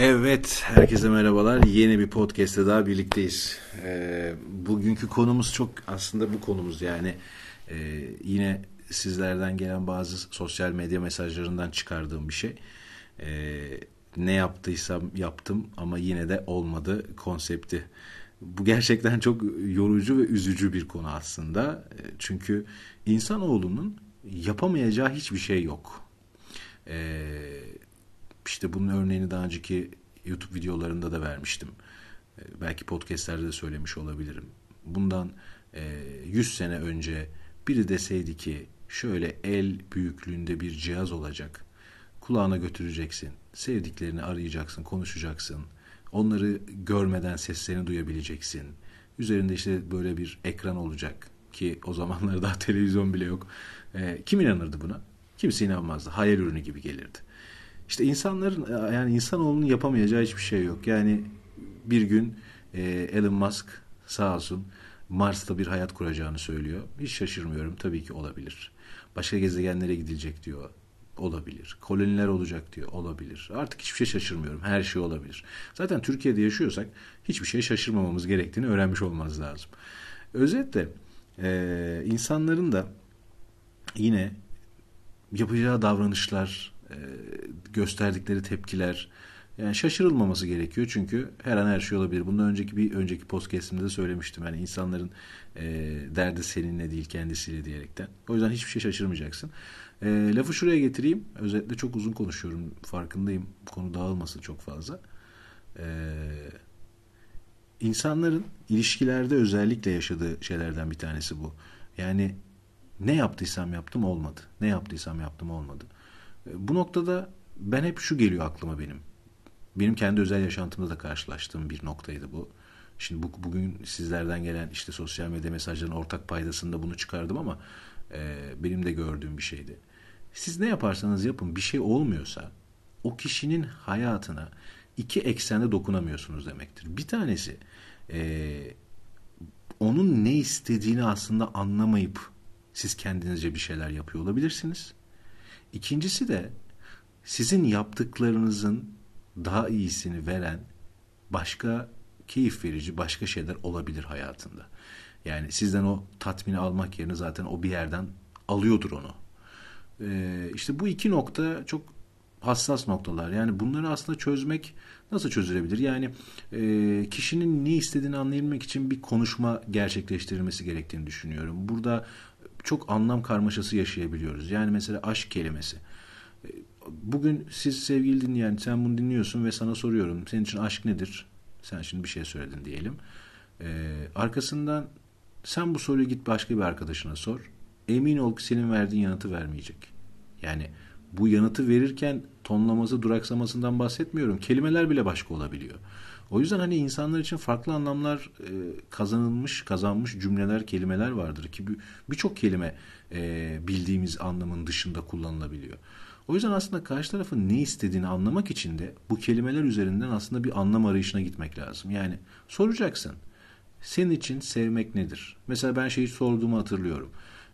Evet, herkese merhabalar. Yeni bir podcast'te daha birlikteyiz. Ee, bugünkü konumuz çok aslında bu konumuz yani e, yine sizlerden gelen bazı sosyal medya mesajlarından çıkardığım bir şey. Ee, ne yaptıysam yaptım ama yine de olmadı konsepti. Bu gerçekten çok yorucu ve üzücü bir konu aslında. Ee, çünkü insanoğlunun yapamayacağı hiçbir şey yok. Ee, işte bunun örneğini daha önceki YouTube videolarında da vermiştim. Ee, belki podcastlerde de söylemiş olabilirim. Bundan 100 e, sene önce biri deseydi ki şöyle el büyüklüğünde bir cihaz olacak. Kulağına götüreceksin. Sevdiklerini arayacaksın, konuşacaksın. Onları görmeden seslerini duyabileceksin. Üzerinde işte böyle bir ekran olacak ki o zamanlar daha televizyon bile yok. E, kim inanırdı buna? Kimse inanmazdı. Hayal ürünü gibi gelirdi. İşte insanların yani insanoğlunun yapamayacağı hiçbir şey yok. Yani bir gün e, Elon Musk sağ olsun Mars'ta bir hayat kuracağını söylüyor. Hiç şaşırmıyorum. Tabii ki olabilir. Başka gezegenlere gidilecek diyor. Olabilir. Koloniler olacak diyor. Olabilir. Artık hiçbir şey şaşırmıyorum. Her şey olabilir. Zaten Türkiye'de yaşıyorsak hiçbir şey şaşırmamamız gerektiğini öğrenmiş olmamız lazım. Özetle e, insanların da yine yapacağı davranışlar, e, gösterdikleri tepkiler yani şaşırılmaması gerekiyor çünkü her an her şey olabilir. Bundan önceki bir önceki podcast'imde de söylemiştim. Yani insanların e, derdi seninle değil kendisiyle diyerekten. O yüzden hiçbir şey şaşırmayacaksın. E, lafı şuraya getireyim. Özellikle çok uzun konuşuyorum. Farkındayım. Konu dağılmasın çok fazla. E, insanların ilişkilerde özellikle yaşadığı şeylerden bir tanesi bu. Yani ne yaptıysam yaptım olmadı. Ne yaptıysam yaptım olmadı. Bu noktada ben hep şu geliyor aklıma benim. Benim kendi özel yaşantımda da karşılaştığım bir noktaydı bu. Şimdi bu, bugün sizlerden gelen işte sosyal medya mesajlarının ortak paydasında bunu çıkardım ama e, benim de gördüğüm bir şeydi. Siz ne yaparsanız yapın bir şey olmuyorsa o kişinin hayatına iki eksende dokunamıyorsunuz demektir. Bir tanesi e, onun ne istediğini aslında anlamayıp siz kendinizce bir şeyler yapıyor olabilirsiniz. İkincisi de sizin yaptıklarınızın daha iyisini veren başka keyif verici başka şeyler olabilir hayatında. Yani sizden o tatmini almak yerine zaten o bir yerden alıyordur onu. Ee, işte bu iki nokta çok hassas noktalar. Yani bunları aslında çözmek nasıl çözülebilir? Yani e, kişinin ne istediğini anlayabilmek için bir konuşma gerçekleştirilmesi gerektiğini düşünüyorum. Burada çok anlam karmaşası yaşayabiliyoruz. Yani mesela aşk kelimesi. E, bugün siz sevgili dinleyen sen bunu dinliyorsun ve sana soruyorum. Senin için aşk nedir? Sen şimdi bir şey söyledin diyelim. Ee, arkasından sen bu soruyu git başka bir arkadaşına sor. Emin ol ki senin verdiğin yanıtı vermeyecek. Yani bu yanıtı verirken tonlaması, duraksamasından bahsetmiyorum. Kelimeler bile başka olabiliyor. O yüzden hani insanlar için farklı anlamlar e, kazanılmış, kazanmış cümleler, kelimeler vardır ki birçok kelime e, bildiğimiz anlamın dışında kullanılabiliyor. O yüzden aslında karşı tarafın ne istediğini anlamak için de bu kelimeler üzerinden aslında bir anlam arayışına gitmek lazım. Yani soracaksın. Senin için sevmek nedir? Mesela ben şeyi sorduğumu hatırlıyorum.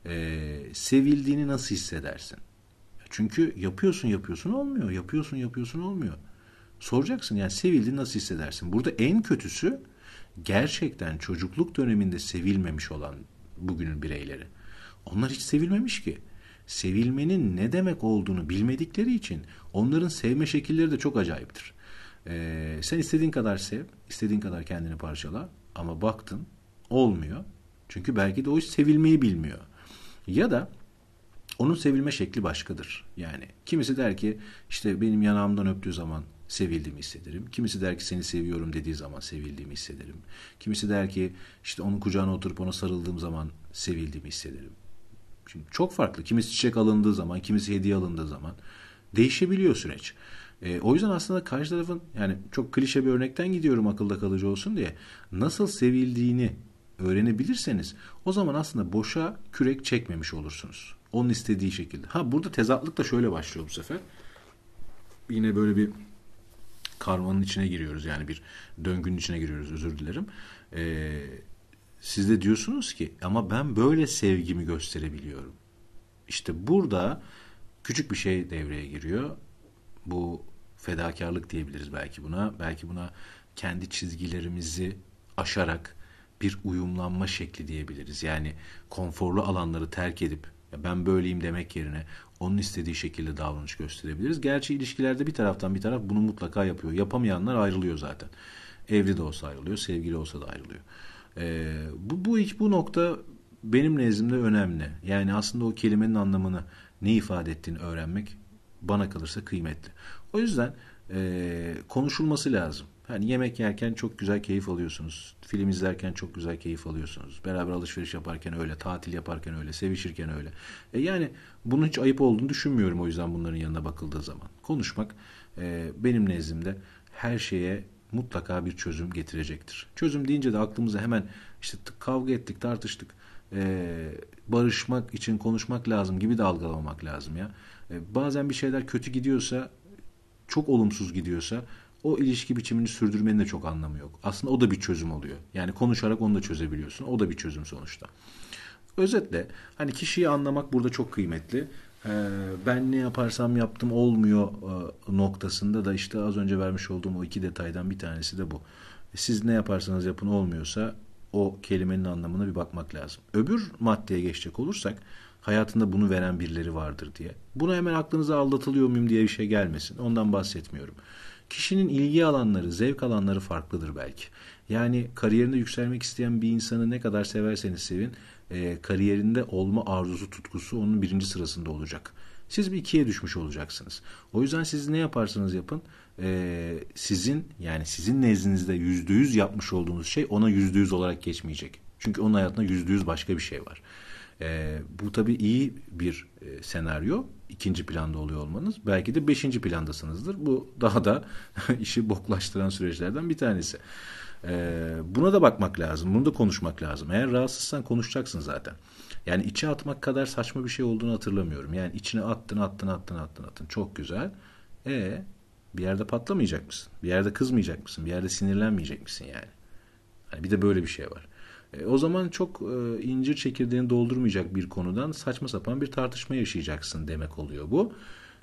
Ee, sevildiğini nasıl hissedersin? Çünkü yapıyorsun yapıyorsun olmuyor. Yapıyorsun yapıyorsun olmuyor. Soracaksın yani sevildiğini nasıl hissedersin? Burada en kötüsü gerçekten çocukluk döneminde sevilmemiş olan bugünün bireyleri. Onlar hiç sevilmemiş ki. Sevilmenin ne demek olduğunu bilmedikleri için onların sevme şekilleri de çok acayiptir. Ee, sen istediğin kadar sev, istediğin kadar kendini parçala ama baktın olmuyor. Çünkü belki de o sevilmeyi bilmiyor. Ya da onun sevilme şekli başkadır. Yani kimisi der ki işte benim yanağımdan öptüğü zaman sevildiğimi hissederim. Kimisi der ki seni seviyorum dediği zaman sevildiğimi hissederim. Kimisi der ki işte onun kucağına oturup ona sarıldığım zaman sevildiğimi hissederim. Şimdi çok farklı. Kimisi çiçek alındığı zaman, kimisi hediye alındığı zaman değişebiliyor süreç. E, o yüzden aslında karşı tarafın yani çok klişe bir örnekten gidiyorum akılda kalıcı olsun diye nasıl sevildiğini öğrenebilirseniz o zaman aslında boşa kürek çekmemiş olursunuz. Onun istediği şekilde. Ha burada tezatlık da şöyle başlıyor bu sefer. Yine böyle bir karmanın içine giriyoruz. Yani bir döngünün içine giriyoruz özür dilerim. Ee, siz de diyorsunuz ki ama ben böyle sevgimi gösterebiliyorum. İşte burada küçük bir şey devreye giriyor. Bu fedakarlık diyebiliriz belki buna. Belki buna kendi çizgilerimizi aşarak bir uyumlanma şekli diyebiliriz. Yani konforlu alanları terk edip ben böyleyim demek yerine onun istediği şekilde davranış gösterebiliriz. Gerçi ilişkilerde bir taraftan bir taraf bunu mutlaka yapıyor. Yapamayanlar ayrılıyor zaten. Evli de olsa ayrılıyor, sevgili olsa da ayrılıyor. Ee, bu, bu, bu nokta benim nezdimde önemli. Yani aslında o kelimenin anlamını ne ifade ettiğini öğrenmek bana kalırsa kıymetli. O yüzden e, konuşulması lazım. Hani yemek yerken çok güzel keyif alıyorsunuz. Film izlerken çok güzel keyif alıyorsunuz. Beraber alışveriş yaparken öyle, tatil yaparken öyle, sevişirken öyle. E yani bunun hiç ayıp olduğunu düşünmüyorum o yüzden bunların yanına bakıldığı zaman. Konuşmak e, benim nezdimde her şeye mutlaka bir çözüm getirecektir. Çözüm deyince de aklımıza hemen işte kavga ettik, tartıştık. E, barışmak için konuşmak lazım gibi de algılamamak lazım ya. E, bazen bir şeyler kötü gidiyorsa, çok olumsuz gidiyorsa o ilişki biçimini sürdürmenin de çok anlamı yok. Aslında o da bir çözüm oluyor. Yani konuşarak onu da çözebiliyorsun. O da bir çözüm sonuçta. Özetle hani kişiyi anlamak burada çok kıymetli. Ee, ben ne yaparsam yaptım olmuyor e, noktasında da işte az önce vermiş olduğum o iki detaydan bir tanesi de bu. Siz ne yaparsanız yapın olmuyorsa o kelimenin anlamına bir bakmak lazım. Öbür maddeye geçecek olursak hayatında bunu veren birileri vardır diye. Buna hemen aklınıza aldatılıyor muyum diye bir şey gelmesin. Ondan bahsetmiyorum. Kişinin ilgi alanları, zevk alanları farklıdır belki. Yani kariyerinde yükselmek isteyen bir insanı ne kadar severseniz sevin, e, kariyerinde olma arzusu, tutkusu onun birinci sırasında olacak. Siz bir ikiye düşmüş olacaksınız. O yüzden siz ne yaparsanız yapın, e, sizin yani sizin nezdinizde yüzde yüz yapmış olduğunuz şey ona yüzde yüz olarak geçmeyecek. Çünkü onun hayatında yüzde yüz başka bir şey var. E, bu tabii iyi bir e, senaryo. ikinci planda oluyor olmanız. Belki de beşinci plandasınızdır. Bu daha da işi boklaştıran süreçlerden bir tanesi. E, buna da bakmak lazım. Bunu da konuşmak lazım. Eğer rahatsızsan konuşacaksın zaten. Yani içe atmak kadar saçma bir şey olduğunu hatırlamıyorum. Yani içine attın, attın, attın, attın, attın. Çok güzel. E bir yerde patlamayacak mısın? Bir yerde kızmayacak mısın? Bir yerde sinirlenmeyecek misin yani? yani bir de böyle bir şey var. E, o zaman çok e, incir çekirdeğini doldurmayacak bir konudan saçma sapan bir tartışma yaşayacaksın demek oluyor bu.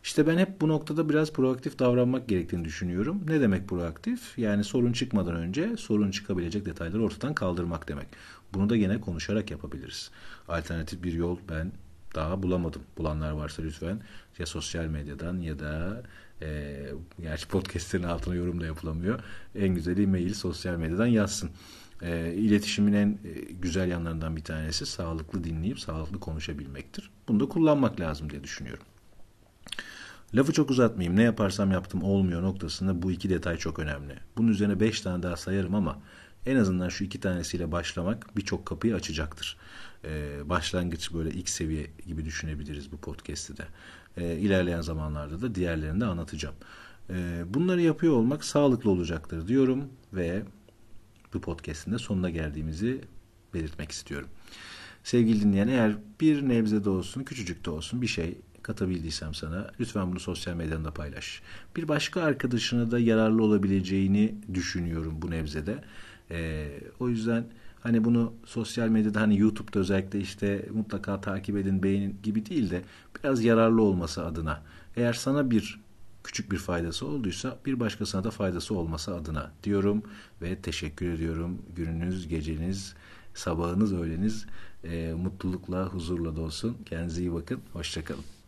İşte ben hep bu noktada biraz proaktif davranmak gerektiğini düşünüyorum. Ne demek proaktif? Yani sorun çıkmadan önce sorun çıkabilecek detayları ortadan kaldırmak demek. Bunu da gene konuşarak yapabiliriz. Alternatif bir yol ben daha bulamadım. Bulanlar varsa lütfen ya sosyal medyadan ya da e, gerçi podcastlerin altına yorum da yapılamıyor. En güzeli mail sosyal medyadan yazsın. E, iletişimin en e, güzel yanlarından bir tanesi sağlıklı dinleyip sağlıklı konuşabilmektir. Bunu da kullanmak lazım diye düşünüyorum. Lafı çok uzatmayayım. Ne yaparsam yaptım olmuyor noktasında bu iki detay çok önemli. Bunun üzerine beş tane daha sayarım ama en azından şu iki tanesiyle başlamak birçok kapıyı açacaktır. Ee, başlangıç böyle ilk seviye gibi düşünebiliriz bu podcast'i de. Ee, ilerleyen zamanlarda da diğerlerini de anlatacağım. Ee, bunları yapıyor olmak sağlıklı olacaktır diyorum ve bu podcast'in de sonuna geldiğimizi belirtmek istiyorum. Sevgili dinleyen eğer bir nebze de olsun, küçücük de olsun bir şey katabildiysem sana lütfen bunu sosyal medyada paylaş. Bir başka arkadaşına da yararlı olabileceğini düşünüyorum bu nebzede. Ee, o yüzden hani bunu sosyal medyada hani YouTube'da özellikle işte mutlaka takip edin, beğenin gibi değil de biraz yararlı olması adına. Eğer sana bir küçük bir faydası olduysa bir başkasına da faydası olması adına diyorum ve teşekkür ediyorum. Gününüz, geceniz, sabahınız, öğleniz e, mutlulukla, huzurla da olsun. Kendinize iyi bakın. Hoşçakalın.